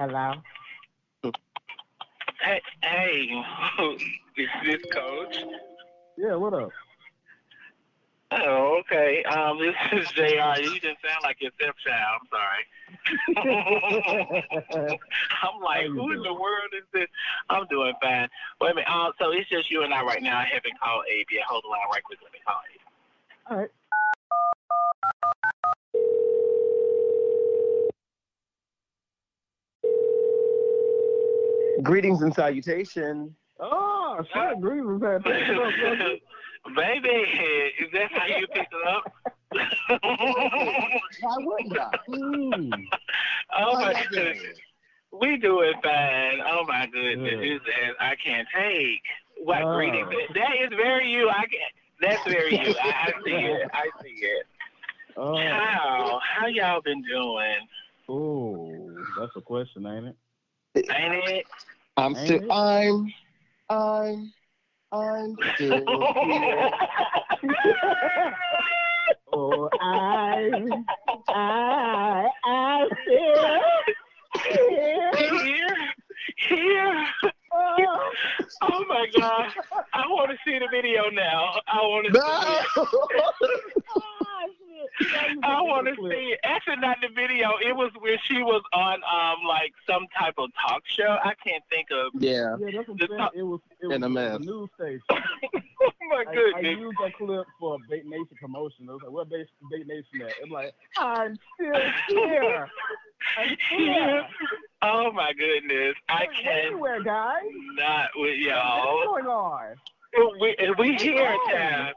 Hello. Hey, hey, is this Coach? Yeah, what up? Oh, okay. Um, this is Jr. You didn't sound like your stepchild. I'm sorry. I'm like, you who in the world is this? I'm doing fine. Wait a minute. Uh, so it's just you and I right now. I haven't called Abe yet. Hold the line right quick. Let me call Abe. All right. Greetings and salutation. Oh, shit, Green was had Baby, is that how you picked it up? Why wouldn't I? Hmm. oh How my goodness. We doing fine. Oh my goodness. Good. It's, and I can't take. What Oh. greetings. That is very you. I can that's very you. I, I see it. I see it. Oh, How? How y'all been doing? oh, that's a question, ain't it? Ain't it? I'm Ain't still. it? I'm. I'm. I'm still here. oh, I, I, I feel here. Here. Here. Oh, Oh my god. I want to see the video now. I want to see it. I want to see it. Actually, not the video. It was where she was on um like some type of talk show. I can't think of. yeah. Yeah, that's what The I'm saying. It was, it was In a mess. a news station. oh my I, I goodness. used that clip for a Bait Nation promotion. I was like, what Bait, Bait Nation at? I'm like, I'm still here. I'm here. Oh my goodness. I Wait, can't Anywhere, guys. not with y'all. What's going on? We we here, Oh.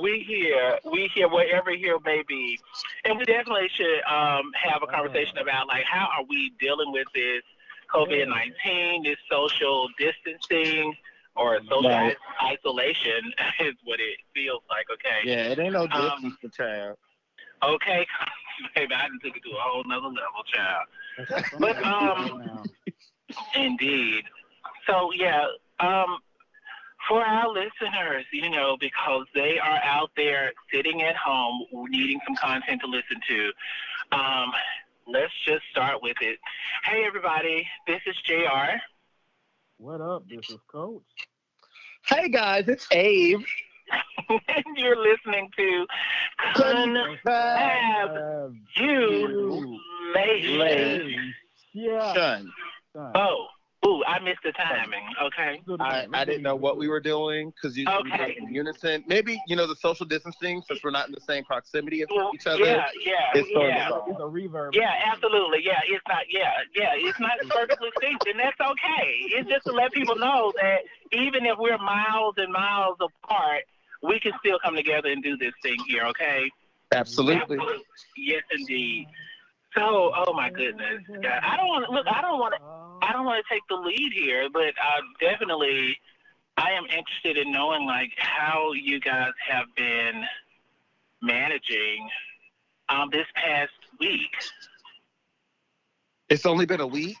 We here. We here wherever here may be. And we definitely should um have a conversation about like how are we dealing with this COVID nineteen, this social distancing or social Right. isolation is what it feels like, okay? Yeah, it ain't no Um, distance for child. Okay, baby, I done took it to a whole nother level, child. But, um, Indeed. So yeah, um, for our listeners, you know, because they are out there sitting at home needing some content to listen to, um, let's just start with it. Hey everybody, this is Jr. What up? This is Coach. Hey guys, it's Abe. and you're listening to Have Uh, You Late. Yeah. Shun. son. Oh, ooh, I missed the timing. Okay. I. I didn't know what we were doing because you we Okay. in unison. Maybe you know the social distancing since we're not in the same proximity as Well, each other. yeah, yeah, It's sort of yeah. a- It's a reverb. Yeah, absolutely. Yeah, it's not. Yeah, yeah, it's not perfectly synced, and that's okay. It's just to let people know that even if we're miles and miles apart, we can still come together and do this thing here. Okay? Absolutely. Yes, indeed. So, oh my goodness, God, I don't want to look. I don't want to. I don't want to take the lead here, but uh, definitely, I am interested in knowing like how you guys have been managing um, this past week. It's only been a week.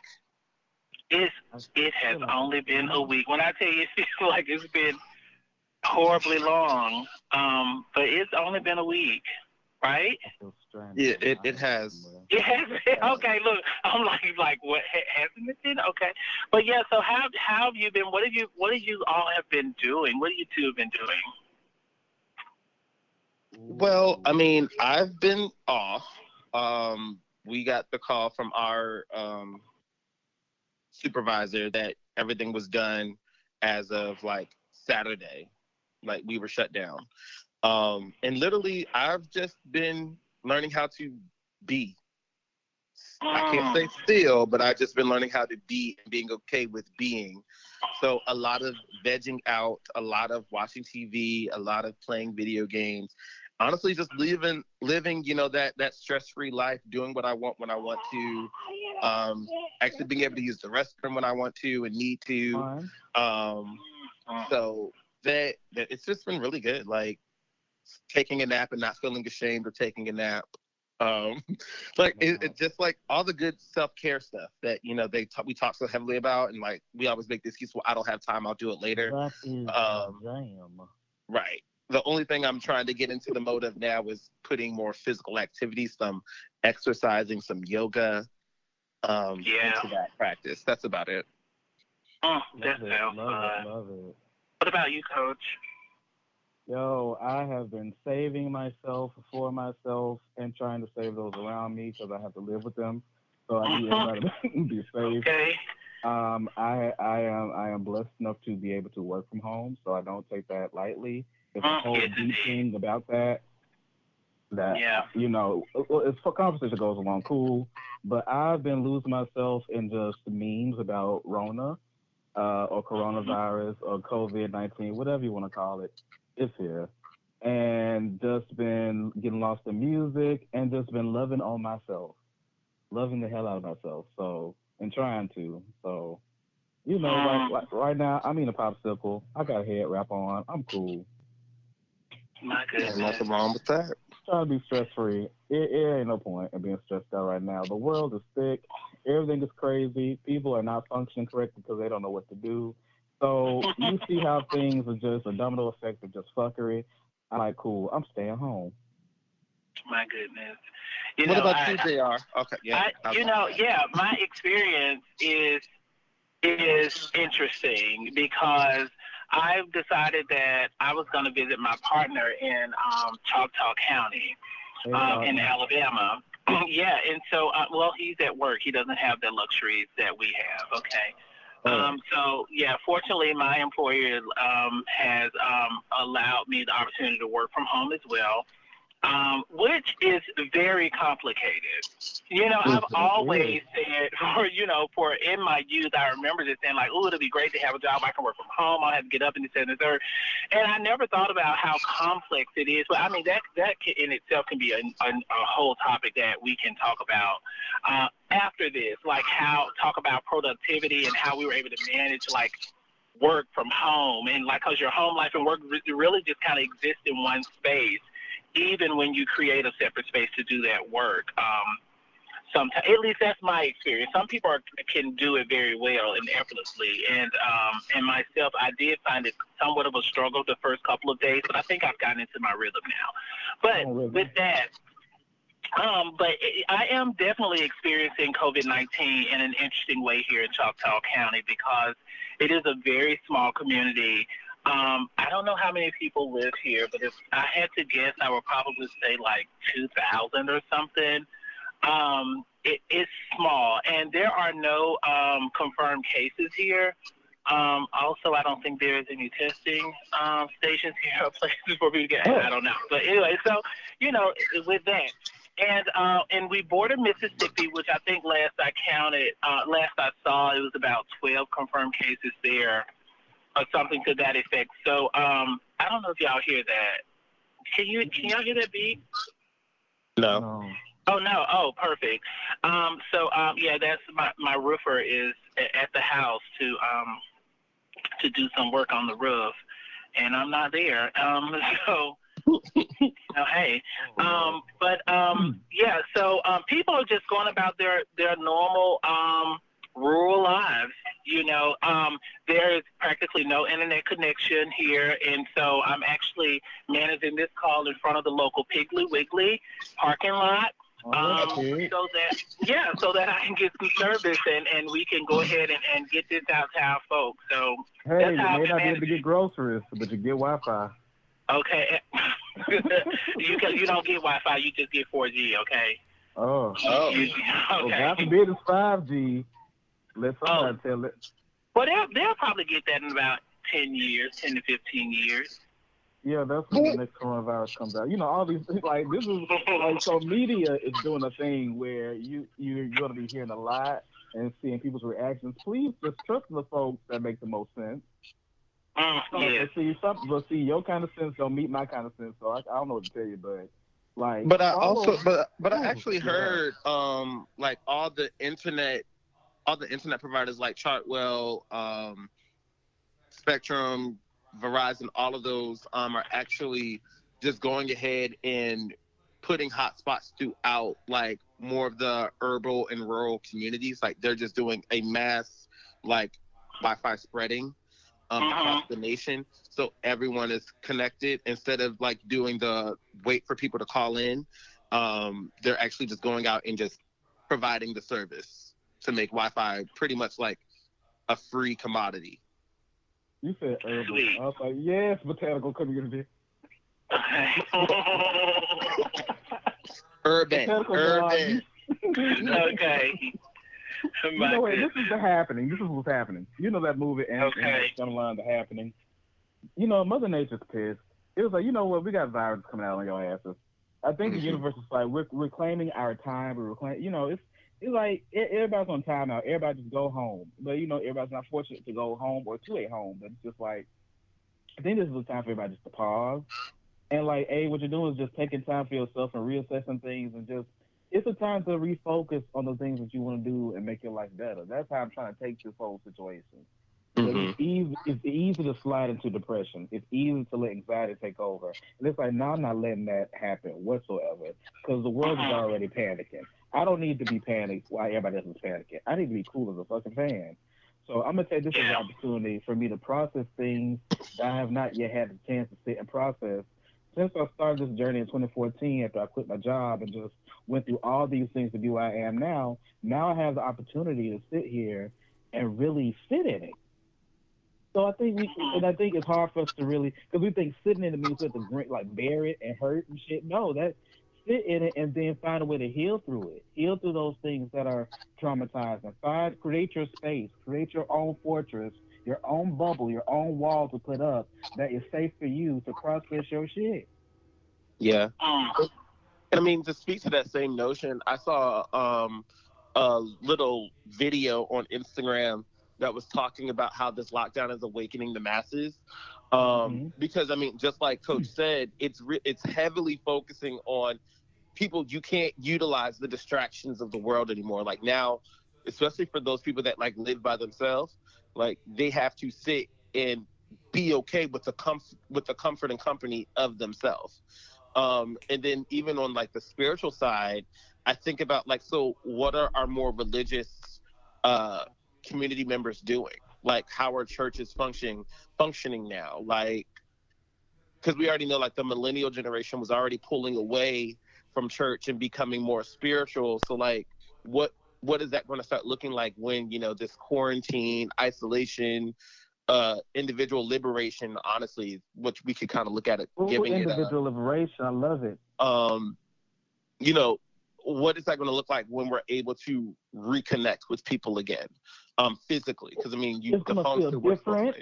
It's it has only been a week. When I tell you, it feels like it's been horribly long. Um, but it's only been a week, right? I feel stranded. Yeah, it- it has. Been. Okay, look, I'm like, like, what ha- hasn't it been? Okay, but yeah. So how how have you been? What have you What have you all have been doing? What have you two have been doing? Well, I mean, I've been off. Um, we got the call from our um, supervisor that everything was done as of like Saturday, like we were shut down. Um, and literally, I've just been learning how to be. I can't say still, but I've just been learning how to be and being okay with being. So a lot of vegging out, a lot of watching TV, a lot of playing video games. Honestly, just living, living, you know, that that stress-free life, doing what I want when I want to, um, actually being able to use the restroom when I want to and need to. Um, so that, that it's just been really good. Like taking a nap and not feeling ashamed of taking a nap. Um, like it, it just like all the good self care stuff that you know they talk, we talk so heavily about, and like we always make the excuse, well, I don't have time, I'll do it later. That is Um, jam. Right. The only thing I'm trying to get into the mode of now is putting more physical activity, some exercising, some yoga, um, Yeah. into that practice. That's about it. Oh, that Love it, love fun. it, love it. What about you, Coach? Yo, I have been saving myself for myself and trying to save those around me because I have to live with them. So I need everybody to be safe. Okay. Um, I I am I am blessed enough to be able to work from home, so I don't take that lightly. It's a Mm, whole yes, deep thing about that. That Yeah. you know, it's for conversation goes along cool, but I've been losing myself in just memes about Rona, uh, or coronavirus or COVID nineteen, whatever you want to call it. It's here, and just been getting lost in music and just been loving on myself, loving the hell out of myself. So and trying to. So, you know, like, um, like right now, I'm eating a popsicle. I got a head wrap on. I'm cool. My There's goodness. nothing wrong with that. Trying to be stress free. It, it ain't no point in being stressed out right now. The world is sick. Everything is crazy. People are not functioning correctly because they don't know what to do. So you see how things are just a domino effect of just fuckery. I'm like, cool. I'm staying home. My goodness. You what know, about I, you, Jr.? Okay, yeah. I, you know, yeah, my experience is is interesting because I've decided that I was going to visit my partner in um, Choctaw County Hey, um, uh, in Alabama. yeah, and so uh, well, he's at work. He doesn't have the luxuries that we have. Okay. Oh, Um, so yeah, fortunately, my employer um, has um, allowed me the opportunity to work from home as well, um, which is very complicated. You know, I've always said, for you know, for in my youth, I remember just saying like, "Oh, it'll be great to have a job. I can work from home. I don't have to get up and this and the third. And I never thought about how complex it is. But I mean, that that can, in itself can be a, a, a whole topic that we can talk about uh, after this, like how talk about productivity and how we were able to manage like work from home and like because your home life and work re- really just kind of exist in one space, even when you create a separate space to do that work. Um, sometimes, at least that's my experience. Some people are, can do it very well and effortlessly, and um, and myself, I did find it somewhat of a struggle the first couple of days, but I think I've gotten into my rhythm now. But Oh, really? with that, um, but it, I am definitely experiencing COVID 19 in an interesting way here in Choctaw County because it is a very small community. Um, I don't know how many people live here, but if I had to guess, I would probably say like 2,000 or something. Um, it, it's small, and there are no um, confirmed cases here. Um, also, I don't think there is any testing um, stations here or places for people to get. I don't know, but anyway, so you know, with that, and uh, and we border Mississippi, which I think last I counted, uh, last I saw, it was about 12 confirmed cases there, or something to that effect. So um, I don't know if y'all hear that. Can you can y'all hear that beat? No. no. Oh no! Oh, perfect. Um, so um, yeah, that's my my roofer is at the house to um to do some work on the roof, and I'm not there. Um, so you know, hey. Um, but um, yeah, so um, people are just going about their their normal um rural lives. You know, um, there no internet connection here, and so I'm actually managing this call in front of the local Piggly Wiggly parking lot. Um, Okay. so that yeah, so that I can get some service and, and we can go ahead and, and get this out to our folks. So Hey, That's you how I've may not be able to get groceries, but you get Wi-Fi. okay, you can you don't get Wi-Fi, you just get 4G. Okay. Oh, Oh. You- well, God okay. forbid it's 5G. Let somebody tell it. Well, they'll they'll probably get that in about 10 years, 10 to 15 years. Yeah, that's when the next coronavirus comes out. You know, all these like this is like so media is doing a thing where you you're gonna be hearing a lot and seeing people's reactions. Please just trust the folks that make the most sense. So, yeah. but see, some but see your kind of sense don't meet my kind of sense. So I, I don't know what to tell you, but like. But I follow- also, but but I actually yeah. heard, um, like all the internet, all the internet providers like Chartwell, um, Spectrum, Verizon, all of those, um, are actually just going ahead and putting hotspots throughout, like more of the urban and rural communities. Like they're just doing a mass, like Wi-Fi spreading. Um, Mhm. across the nation, so everyone is connected instead of like doing the wait for people to call in um, they're actually just going out and just providing the service. To make Wi-Fi pretty much like a free commodity. You said urban. I was like, yes, botanical community. urban, urban. okay. you know what? This is the happening. This is what's happening. You know that movie and okay. line the happening. You know, Mother Nature's pissed. It was like, you know what? We got viruses coming out on your asses. I think mm-hmm. the universe is like we're reclaiming our time. We're reclaiming. You know, it's it's like everybody's on time now. Everybody just go home. But you know, everybody's not fortunate to go home or to a home. But it's just like I think this is the time for everybody just to pause and like, hey, what you're doing is just taking time for yourself and reassessing things and just it's a time to refocus on the things that you want to do and make your life better. That's how I'm trying to take this whole situation. Mm-hmm. It's easy. It's easy to slide into depression. It's easy to let anxiety take over. And it's like, no, I'm not letting that happen whatsoever because the world is already panicking. I don't need to be panicked while everybody else is panicking. I need to be cool as a fucking fan. So I'm gonna take this as an opportunity for me to process things that I have not yet had the chance to sit and process since I started this journey in 2014 after I quit my job and just went through all these things to be where I am now. Now I have the opportunity to sit here and really sit in it. So I think we, and I think it's hard for us to really, because we think sitting in it means we have to like bear it and hurt and shit. No, that sit in it and then find a way to heal through it. Heal through those things that are traumatizing. Find, create your space, create your own fortress, your own bubble, your own wall to put up that is safe for you to process your shit. Yeah. Mm. I mean, to speak to that same notion, I saw um, a little video on Instagram that was talking about how this lockdown is awakening the masses. Um, mm-hmm. Because I mean, just like Coach said, it's re- it's heavily focusing on people. You can't utilize the distractions of the world anymore. Like now, especially for those people that like live by themselves, like they have to sit and be okay with the comfort with the comfort and company of themselves. Um, and then even on like the spiritual side, I think about like so what are our more religious uh, community members doing? Like how are churches functioning functioning now? Like because we already know like the millennial generation was already pulling away from church and becoming more spiritual. So like what what is that going to start looking like when you know this quarantine isolation uh individual liberation honestly which we could kind of look at it Ooh, giving individual it, uh, liberation i love it um you know what is that going to look like when we're able to reconnect with people again um physically because i mean you it's the phone still works different.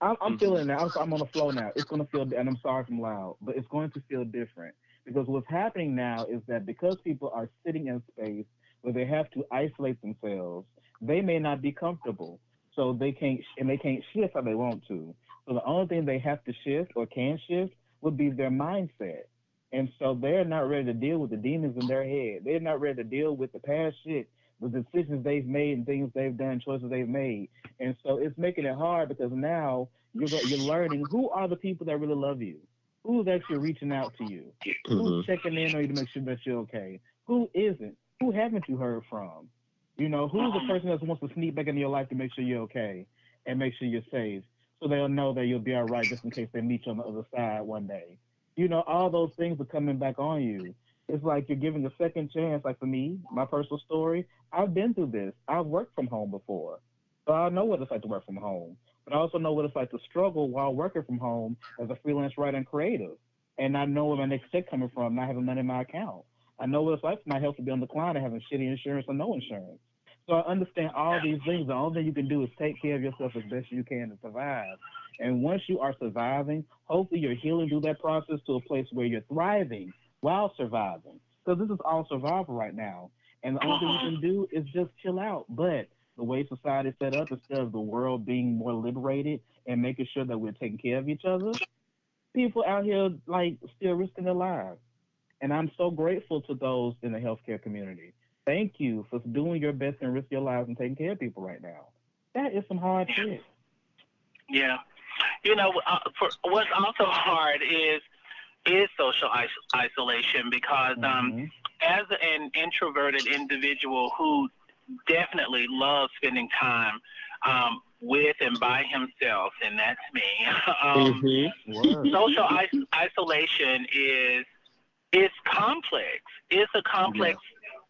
I'm, I'm mm-hmm. feeling that. I'm, I'm on the flow now. It's going to feel, and I'm sorry if I'm loud, but it's going to feel different because what's happening now is that because people are sitting in space where they have to isolate themselves, they may not be comfortable, so they can't and they can't shift how they want to. So the only thing they have to shift or can shift would be their mindset. And so they're not ready to deal with the demons in their head. They're not ready to deal with the past shit, the decisions they've made and things they've done, choices they've made. And so it's making it hard because now you're you're learning who are the people that really love you, who's actually reaching out to you, mm-hmm. who's checking in on you to make sure that you're okay, who isn't, who haven't you heard from. You know, who's the person that wants to sneak back into your life to make sure you're okay and make sure you're safe, so they'll know that you'll be all right just in case they meet you on the other side one day you know, all those things are coming back on you. It's like you're giving a second chance. Like for me, my personal story, I've been through this. I've worked from home before. So I know what it's like to work from home. But I also know what it's like to struggle while working from home as a freelance writer and creative. And I know where my next check coming from, not having money in my account. I know what it's like for my health to be on the decline and having shitty insurance or no insurance. So I understand all these things. The only thing you can do is take care of yourself as best you can to survive. And once you are surviving, hopefully you're healing through that process to a place where you're thriving while surviving. So this is all survival right now. And the only thing you can do is just chill out. But the way society is set up, instead of the world being more liberated and making sure that we're taking care of each other, people out here like still risking their lives. And I'm so grateful to those in the healthcare community. Thank you for doing your best and risk your lives and taking care of people right now. That is some hard shit. Yeah you know, uh, for, what's also hard is is social is- isolation because um, mm-hmm. as an introverted individual who definitely loves spending time um, with and by himself, and that's me. um, mm-hmm. Social is- isolation is it's complex. It's a complex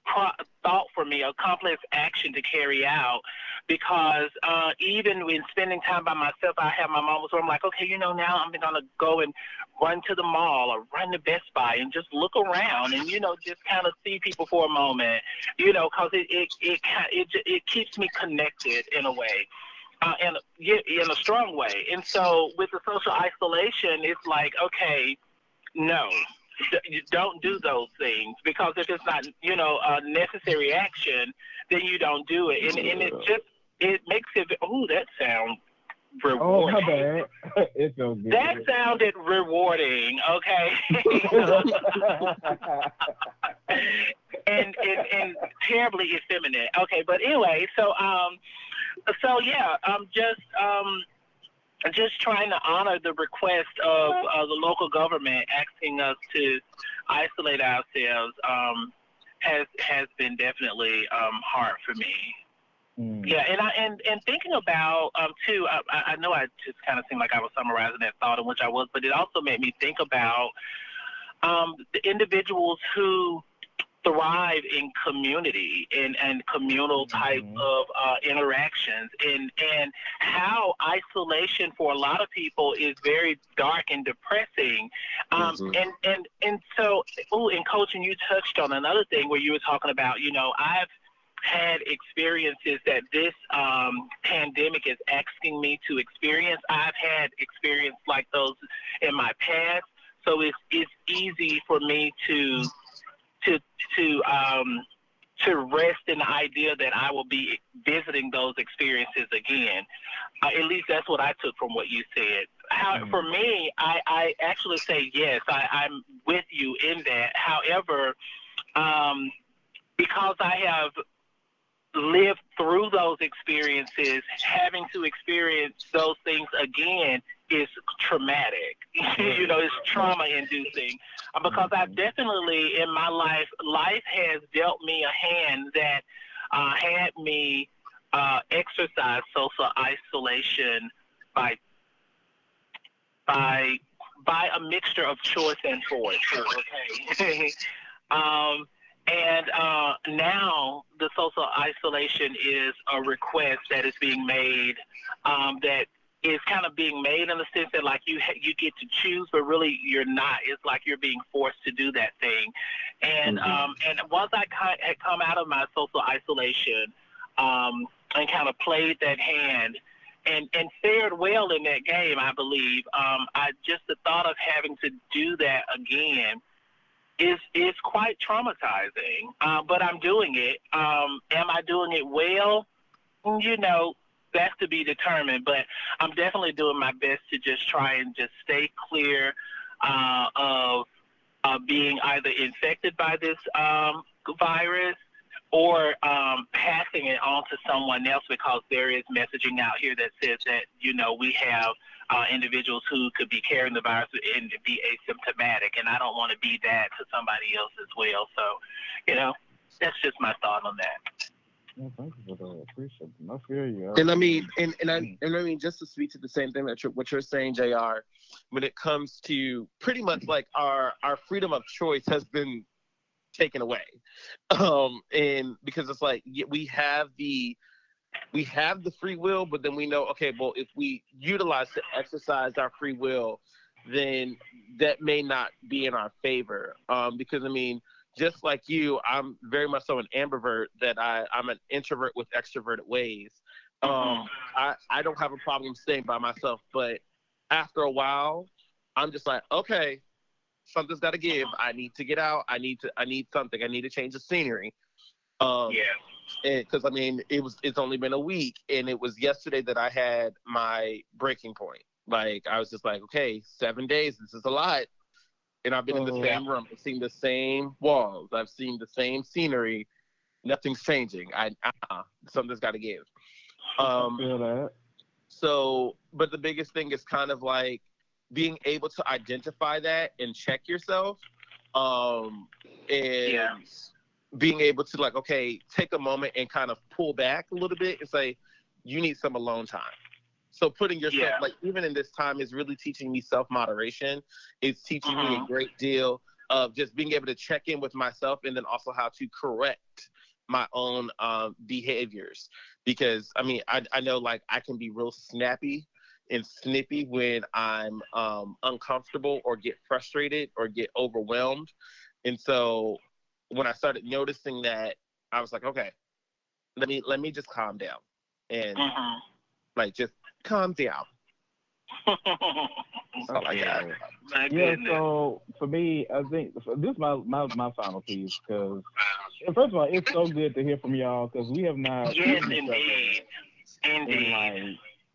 pro- thought for me, a complex action to carry out. Because uh, even when spending time by myself, I have my moments where I'm like, okay, you know, now I'm gonna go and run to the mall or run to Best Buy and just look around and you know just kind of see people for a moment, you know, because it it it it it keeps me connected in a way. Uh, in, in a strong way. And so with the social isolation, it's like, okay, no, don't do those things because if it's not, you know, a necessary action, then you don't do it. And, and it just it makes it. Oh, that sounds rewarding. Oh, my bad. it feels good. That sounded rewarding. Okay. and, and and terribly effeminate. Okay, but anyway, so um, so yeah, I'm just um just trying to honor the request of uh, the local government asking us to isolate ourselves um, has has been definitely um, hard for me. Mm. Yeah, and I and and thinking about um, too, I, I know I just kind of seemed like I was summarizing that thought, in which I was, but it also made me think about um, the individuals who thrive in community and, and communal type mm-hmm. of uh, interactions and and how isolation for a lot of people is very dark and depressing um, mm-hmm. and and and so oh in coaching you touched on another thing where you were talking about you know I've had experiences that this um, pandemic is asking me to experience. I've had experience like those in my past, so it's it's easy for me to to to um, to rest in the idea that I will be visiting those experiences again. Uh, at least that's what I took from what you said. How mm-hmm. for me, I, I actually say yes. I, I'm with you in that. However, um, because I have lived through those experiences, having to experience those things again is traumatic. you know, it's trauma inducing. Uh, because I've mm-hmm. definitely in my life, life has dealt me a hand that uh, had me uh, exercise social isolation by by by a mixture of choice and force. Okay. um, and uh, now the social isolation is a request that is being made um, that is kind of being made in the sense that like you you get to choose, but really you're not. It's like you're being forced to do that thing. And mm-hmm. um, and once I had come out of my social isolation um, and kind of played that hand and and fared well in that game, I believe. Um, I just the thought of having to do that again is is quite traumatizing. Uh, but I'm doing it. Um, am I doing it well? You know, that's to be determined. But I'm definitely doing my best to just try and just stay clear uh, of uh, being either infected by this um, virus or um, passing it on to someone else because there is messaging out here that says that you know we have uh, individuals who could be carrying the virus and be asymptomatic, and I don't want to be that to somebody else as well. So, you know, that's just my thought on that. Well, thank you for that. Appreciate it. I feel you. And I mean, and, and I and I mean, just to speak to the same thing that you're, what you're saying, Jr. When it comes to pretty much like our our freedom of choice has been taken away, um, and because it's like we have the we have the free will, but then we know, okay, well, if we utilize to exercise our free will, then that may not be in our favor. Um, because I mean, just like you, I'm very much so an ambivert that I, I'm an introvert with extroverted ways. Um, mm-hmm. I, I don't have a problem staying by myself, but after a while, I'm just like, okay, something's got to give. I need to get out. I need to. I need something. I need to change the scenery. Um, yeah because I mean it was it's only been a week, and it was yesterday that I had my breaking point. Like I was just like, okay, seven days, this is a lot, and I've been in the oh, same room, I've seen the same walls, I've seen the same scenery, nothing's changing. I uh, something's got to give. Um, feel that. So, but the biggest thing is kind of like being able to identify that and check yourself. Um, and yeah being able to like okay take a moment and kind of pull back a little bit and say you need some alone time so putting yourself yeah. like even in this time is really teaching me self moderation it's teaching me a mm-hmm. great deal of just being able to check in with myself and then also how to correct my own um, behaviors because i mean I, I know like i can be real snappy and snippy when i'm um, uncomfortable or get frustrated or get overwhelmed and so when i started noticing that i was like okay let me let me just calm down and Mhm. like just calm down That's all I got. My Yeah, so for me, I think this is my my, my final piece because first of all, it's so good to hear from y'all because we have not yes, seen each other indeed. in Indeed. like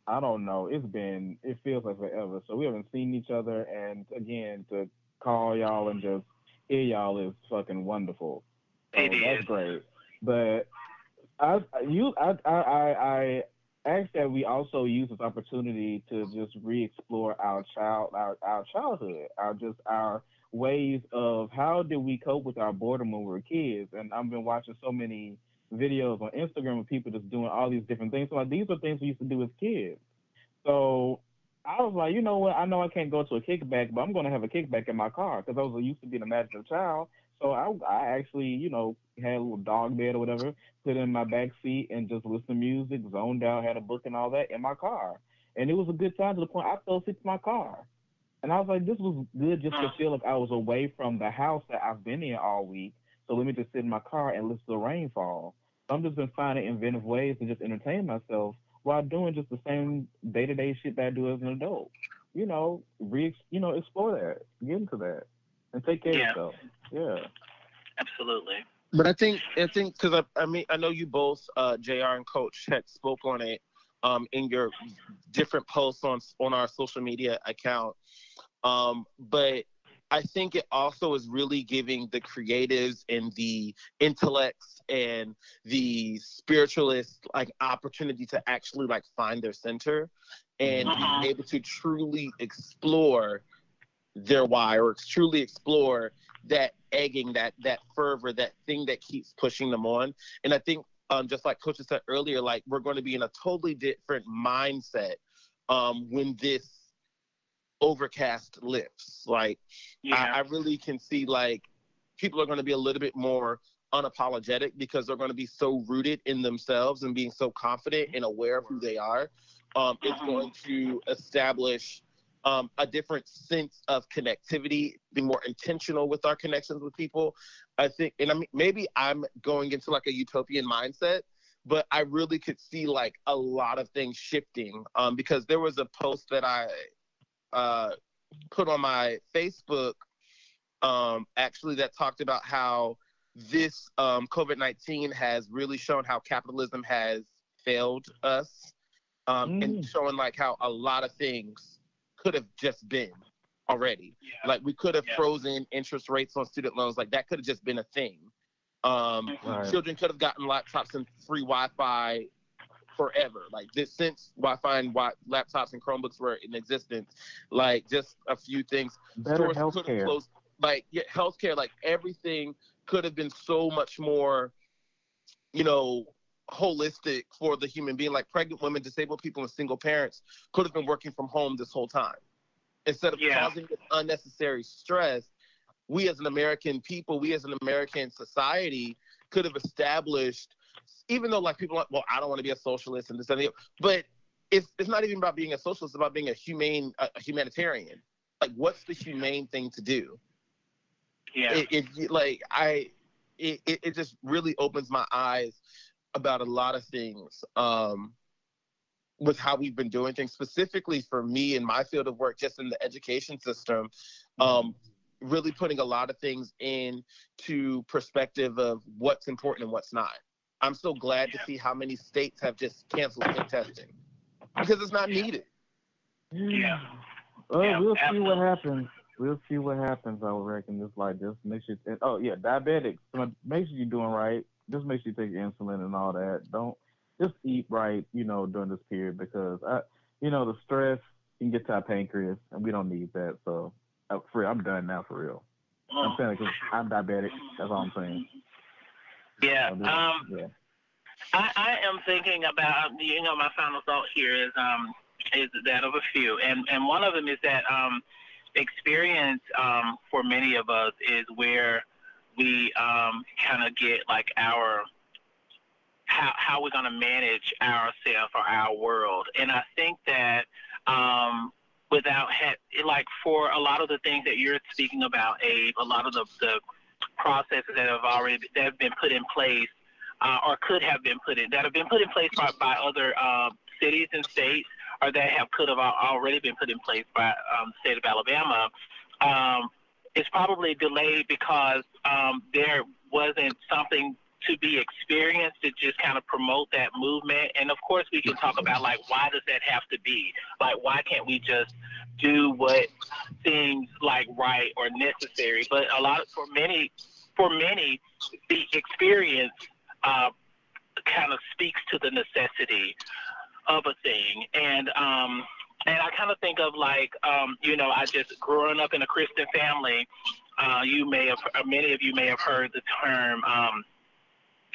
I don't know. It's been it feels like forever. So we haven't seen each other, and again to call y'all and just hear y'all is fucking wonderful. So that's great. But I you I I I, I ask that we also use this opportunity to just re-explore our child our, our childhood, our just our ways of how did we cope with our boredom when we were kids. And I've been watching so many videos on Instagram of people just doing all these different things. So like these are things we used to do as kids. So I was like, you know what? I know I can't go to a kickback, but I'm going to have a kickback in my car because I was used to being a imaginative child. So I, I actually, you know, had a little dog bed or whatever, put in my back seat and just listen to music, zoned out, had a book and all that in my car. And it was a good time to the point I fell asleep in my car. And I was like, this was good just to feel like I was away from the house that I've been in all week. So let me just sit in my car and listen to the rainfall. So I'm just been finding inventive ways to just entertain myself while doing just the same day to day shit that I do as an adult. You know, re you know, explore that, get into that, and take care Yeah. of yourself. Yeah. Absolutely. But I think I think because I, I mean I know you both, uh, Jr. and Coach, had spoke on it um, in your different posts on on our social media account. Um, but I think it also is really giving the creatives and the intellects and the spiritualists like opportunity to actually like find their center and Mhm. be able to truly explore their why or truly explore that egging, that that fervor, that thing that keeps pushing them on. And I think, um, just like Coach said earlier, like we're going to be in a totally different mindset um, when this overcast lifts. Like Yeah. I, I really can see like people are going to be a little bit more unapologetic because they're going to be so rooted in themselves and being so confident and aware of who they are. Um, it's Mhm. going to establish um, a different sense of connectivity, be more intentional with our connections with people. I think, and I mean, maybe I'm going into like a utopian mindset, but I really could see like a lot of things shifting um, because there was a post that I uh, put on my Facebook um, actually that talked about how this um, COVID 19 has really shown how capitalism has failed us um, and Mm. showing like how a lot of things could have just been already. Yeah. Like we could have Yeah. frozen interest rates on student loans, like that could have just been a thing. Um, Mhm. Right. children could have gotten laptops and free Wi-Fi forever. Like this, since Wi-Fi and wi- laptops and Chromebooks were in existence, like just a few things. Better Stores health could have closed. Like yeah, healthcare, like everything could have been so much more, you know, holistic for the human being. Like pregnant women, disabled people, and single parents could have been working from home this whole time instead of Yeah. causing this unnecessary stress we as an american people we as an american society could have established even though like people are like well i don't want to be a socialist and this and that but it's, it's not even about being a socialist it's about being a humane a, humanitarian. Like what's the humane thing to do? Yeah. it, it like i it, it, it just really opens my eyes about a lot of things um with how we've been doing things specifically for me in my field of work just in the education system um really putting a lot of things into perspective of what's important and what's not i'm so glad to see how many states have just canceled state testing because it's not needed Yeah. Well, Yeah, we'll see what happens. We'll see what happens. I would reckon. Just like this, make sure. and- Oh yeah, diabetics. So Make sure you're doing right. Just make sure you take insulin and all that. Don't just eat right. You know, during this period because I, you know, the stress can get to our pancreas, and we don't need that. So, uh, for I'm done now for real. I'm Mm. saying because I'm diabetic. That's all I'm saying. Yeah. I'll do it. Um, yeah. I, I am thinking about you know my final thought here is um is that of a few and and one of them is that um experience um, for many of us is where we um, kind of get like our how how we're going to manage ourselves or our world, and I think that um, without ha- like for a lot of the things that you're speaking about, Abe, a lot of the, the processes that have already that have been put in place uh, or could have been put in that have been put in place by, by other uh, cities and states or that have could have already been put in place by um, the state of Alabama um, is probably delayed because um, there wasn't something to be experienced to just kind of promote that movement. And of course, we can talk about like why does that have to be? Like why can't we just do what seems like right or necessary? But a lot for many for many, the experience uh, kind of speaks to the necessity of a thing. And um, and I kind of think of like um, you know I just growing up in a Christian family. Uh, you may have many of you may have heard the term um,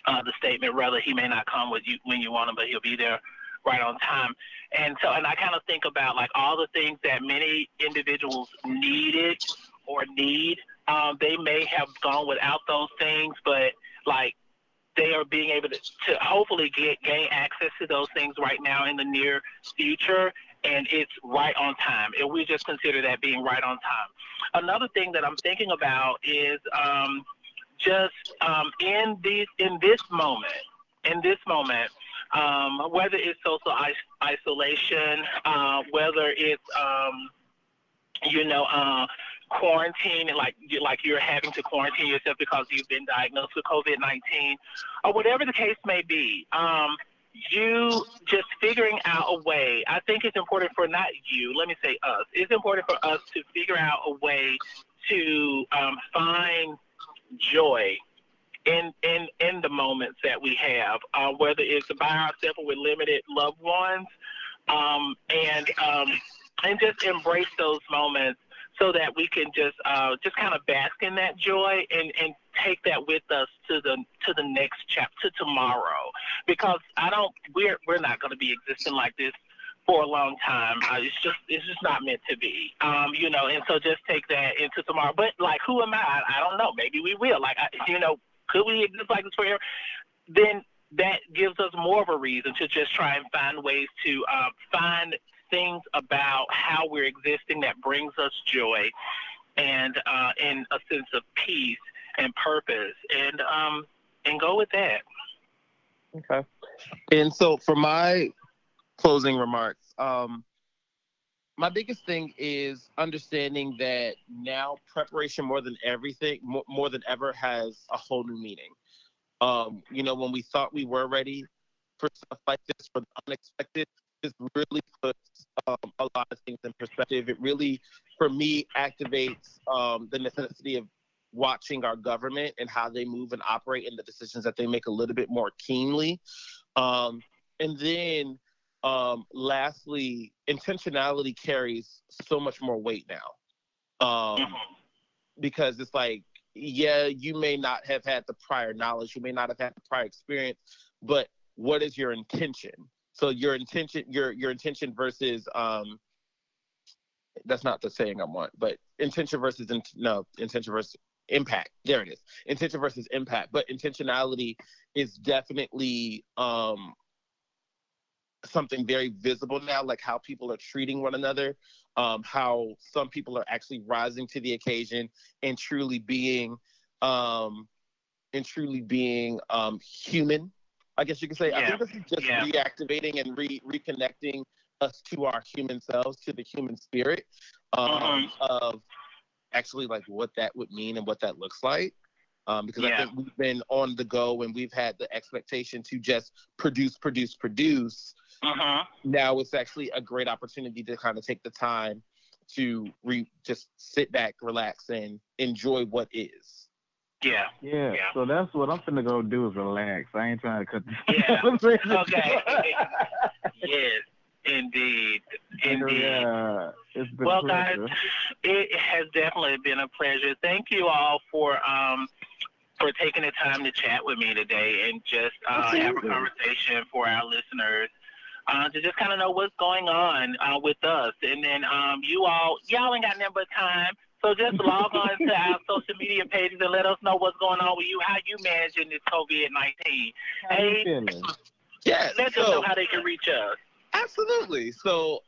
uh, the statement rather he may not come with you when you want him, but he'll be there right on time. And so and I kind of think about like all the things that many individuals needed or need. Um, they may have gone without those things, but like they are being able to, to hopefully get gain access to those things right now in the near future and it's right on time and we just consider that being right on time another thing that i'm thinking about is um, just um, in these in this moment in this moment um, whether it's social is- isolation uh, whether it's um, you know uh, quarantine, like like you're having to quarantine yourself because you've been diagnosed with COVID nineteen, or whatever the case may be. Um, you just figuring out a way. I think it's important for not you. Let me say us. It's important for us to figure out a way to um, find joy in in in the moments that we have, uh, whether it's by ourselves or with limited loved ones, um, and um, and just embrace those moments so that we can just uh, just kind of bask in that joy and, and take that with us to the to the next chapter tomorrow. Because I don't we're we're not going to be existing like this for a long time. It's just it's just not meant to be. Um, you know, and so just take that into tomorrow. But like, who am I? I, I don't know. Maybe we will. Like, I, you know, could we exist like this forever? Then that gives us more of a reason to just try and find ways to uh, find things about how we're existing that brings us joy and uh, and a sense of peace and purpose and um and go with that. Okay. And so for my closing remarks, um, my biggest thing is understanding that now preparation more than everything, more, more than ever, has a whole new meaning. Um, you know, when we thought we were ready for stuff like this, for the unexpected, this really puts um, a lot of things in perspective. It really, for me, activates um, the necessity of watching our government and how they move and operate and the decisions that they make a little bit more keenly. Um, and then, um, lastly, intentionality carries so much more weight now. Um, mm-hmm. Because it's like, yeah, you may not have had the prior knowledge, you may not have had the prior experience, but what is your intention? So your intention, your your intention versus um, that's not the saying I want, but intention versus in, no intention versus impact. There it is. Intention versus impact. But intentionality is definitely um, something very visible now, like how people are treating one another, um, how some people are actually rising to the occasion and truly being um, and truly being um, human I guess you could say. Yeah. I think this is just yeah. reactivating and re- reconnecting us to our human selves, to the human spirit, um, mm-hmm. of actually like what that would mean and what that looks like. Um, because yeah. I think we've been on the go and we've had the expectation to just produce, produce, produce. Uh-huh. Now it's actually a great opportunity to kind of take the time to re- just sit back, relax, and enjoy what is. Yeah. yeah. Yeah. So that's what I'm finna go do is relax. I ain't trying to cut. Yeah. okay. yes. Indeed. Indeed. Yeah. well, guys, it has definitely been a pleasure. Thank you all for um for taking the time to chat with me today and just uh, have a conversation for our listeners. uh, to just kind of know what's going on uh, with us. And then um, you all, y'all ain't got nothing but time. So just log on to our social media pages and let us know what's going on with you, how you managing this COVID nineteen. Hey, yeah, let so, them know how they can reach us. Absolutely. So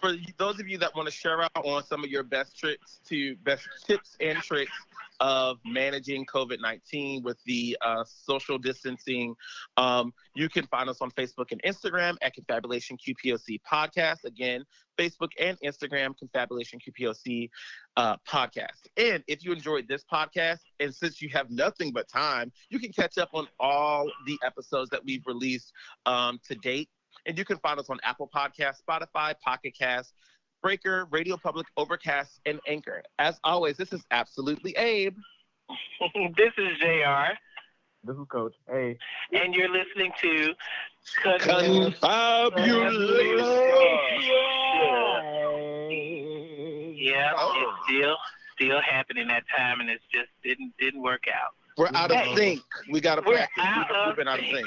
for those of you that want to share out on some of your best tricks to best tips and tricks of managing COVID 19 with the uh, social distancing. Um, you can find us on Facebook and Instagram at Confabulation QPOC Podcast. Again, Facebook and Instagram, Confabulation QPOC uh, Podcast. And if you enjoyed this podcast, and since you have nothing but time, you can catch up on all the episodes that we've released um, to date. And you can find us on Apple Podcast, Spotify, Pocket Cast, Breaker, Radio Public, Overcast, and Anchor. As always, this is absolutely Abe. this is JR. This is Coach. Hey. And you're listening to Confabulation. Yeah, oh. it's still still happening that time, and it just didn't didn't work out. We're out of sync. We got to practice. We've been out of sync.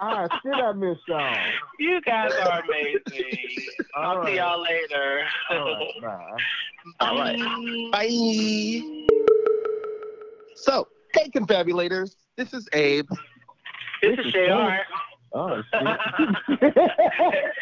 Ah, still I miss y'all. You guys are amazing. I'll right. see y'all later. All right. Bye. All right. Bye. So, hey, confabulators. This is Abe. This, this is JR. Oh,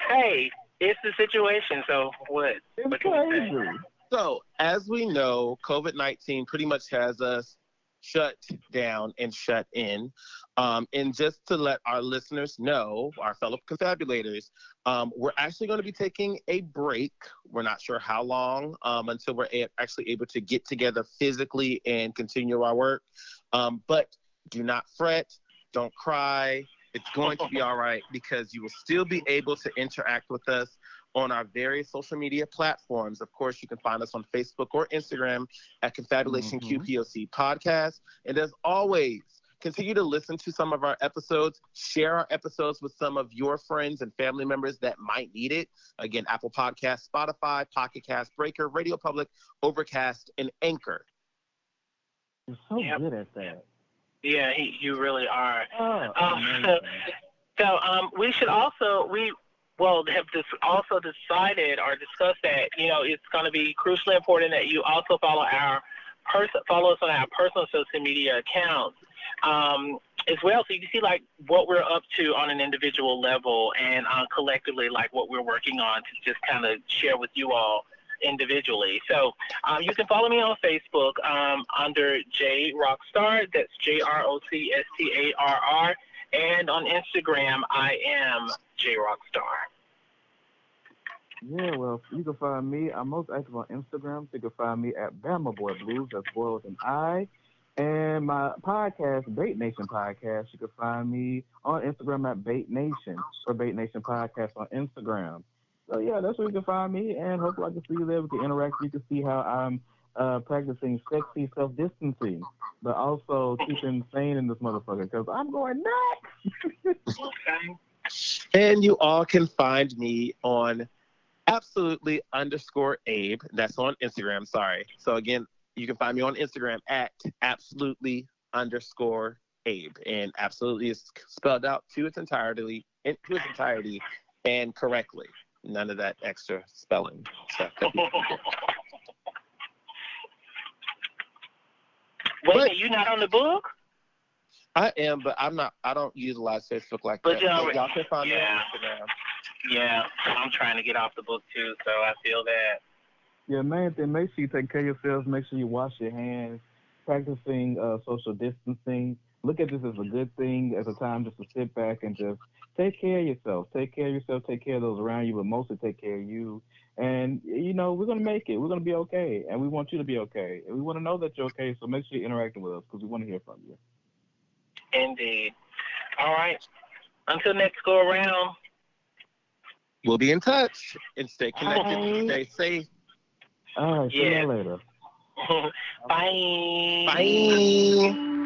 hey, it's the situation. So what? It's what crazy. So, as we know, COVID 19 pretty much has us shut down and shut in. Um, and just to let our listeners know, our fellow confabulators, um, we're actually going to be taking a break. We're not sure how long um, until we're a- actually able to get together physically and continue our work. Um, but do not fret, don't cry. It's going to be all right because you will still be able to interact with us on our various social media platforms. Of course, you can find us on Facebook or Instagram at Confabulation mm-hmm. QPOC Podcast. And as always, continue to listen to some of our episodes, share our episodes with some of your friends and family members that might need it. Again, Apple Podcast, Spotify, Pocket Cast, Breaker, Radio Public, Overcast, and Anchor. You're so yep. good at that. Yeah, he, you really are. Oh, um, so, so um, we should also we well have also decided or discussed that you know it's going to be crucially important that you also follow our person follow us on our personal social media accounts um, as well, so you can see like what we're up to on an individual level and uh, collectively like what we're working on to just kind of share with you all individually. So um, you can follow me on Facebook um, under J Rockstar. That's J R O C S T A R R. And on Instagram, I am J Rockstar. Yeah, well, you can find me. I'm most active on Instagram. So you can find me at Bama Boy Blues. That's boy with an I. And my podcast, Bait Nation Podcast, you can find me on Instagram at Bait Nation or Bait Nation Podcast on Instagram. So yeah, that's where you can find me, and hopefully I can see you there. We can interact. You can see how I'm uh, practicing sexy self distancing, but also keeping sane in this motherfucker because I'm going nuts. and you all can find me on absolutely underscore Abe. That's on Instagram. Sorry. So again, you can find me on Instagram at absolutely underscore Abe, and absolutely is spelled out to its entirety, to its entirety, and correctly. None of that extra spelling stuff. Wait, but, you not on the book? I am, but I'm not. I don't utilize Facebook like but that. Y'all, y'all can find yeah. me on Instagram. Yeah, I'm trying to get off the book too, so I feel that. Yeah, main thing, make sure you take care of yourselves. Make sure you wash your hands. Practicing uh, social distancing. Look at this as a good thing, as a time just to sit back and just take care of yourself. Take care of yourself. Take care of those around you, but mostly take care of you. And you know, we're gonna make it. We're gonna be okay, and we want you to be okay. And we want to know that you're okay. So make sure you're interacting with us because we want to hear from you. Indeed. All right. Until next go around. We'll be in touch and stay connected. Stay safe. All right. See yeah. you later. Bye. Bye.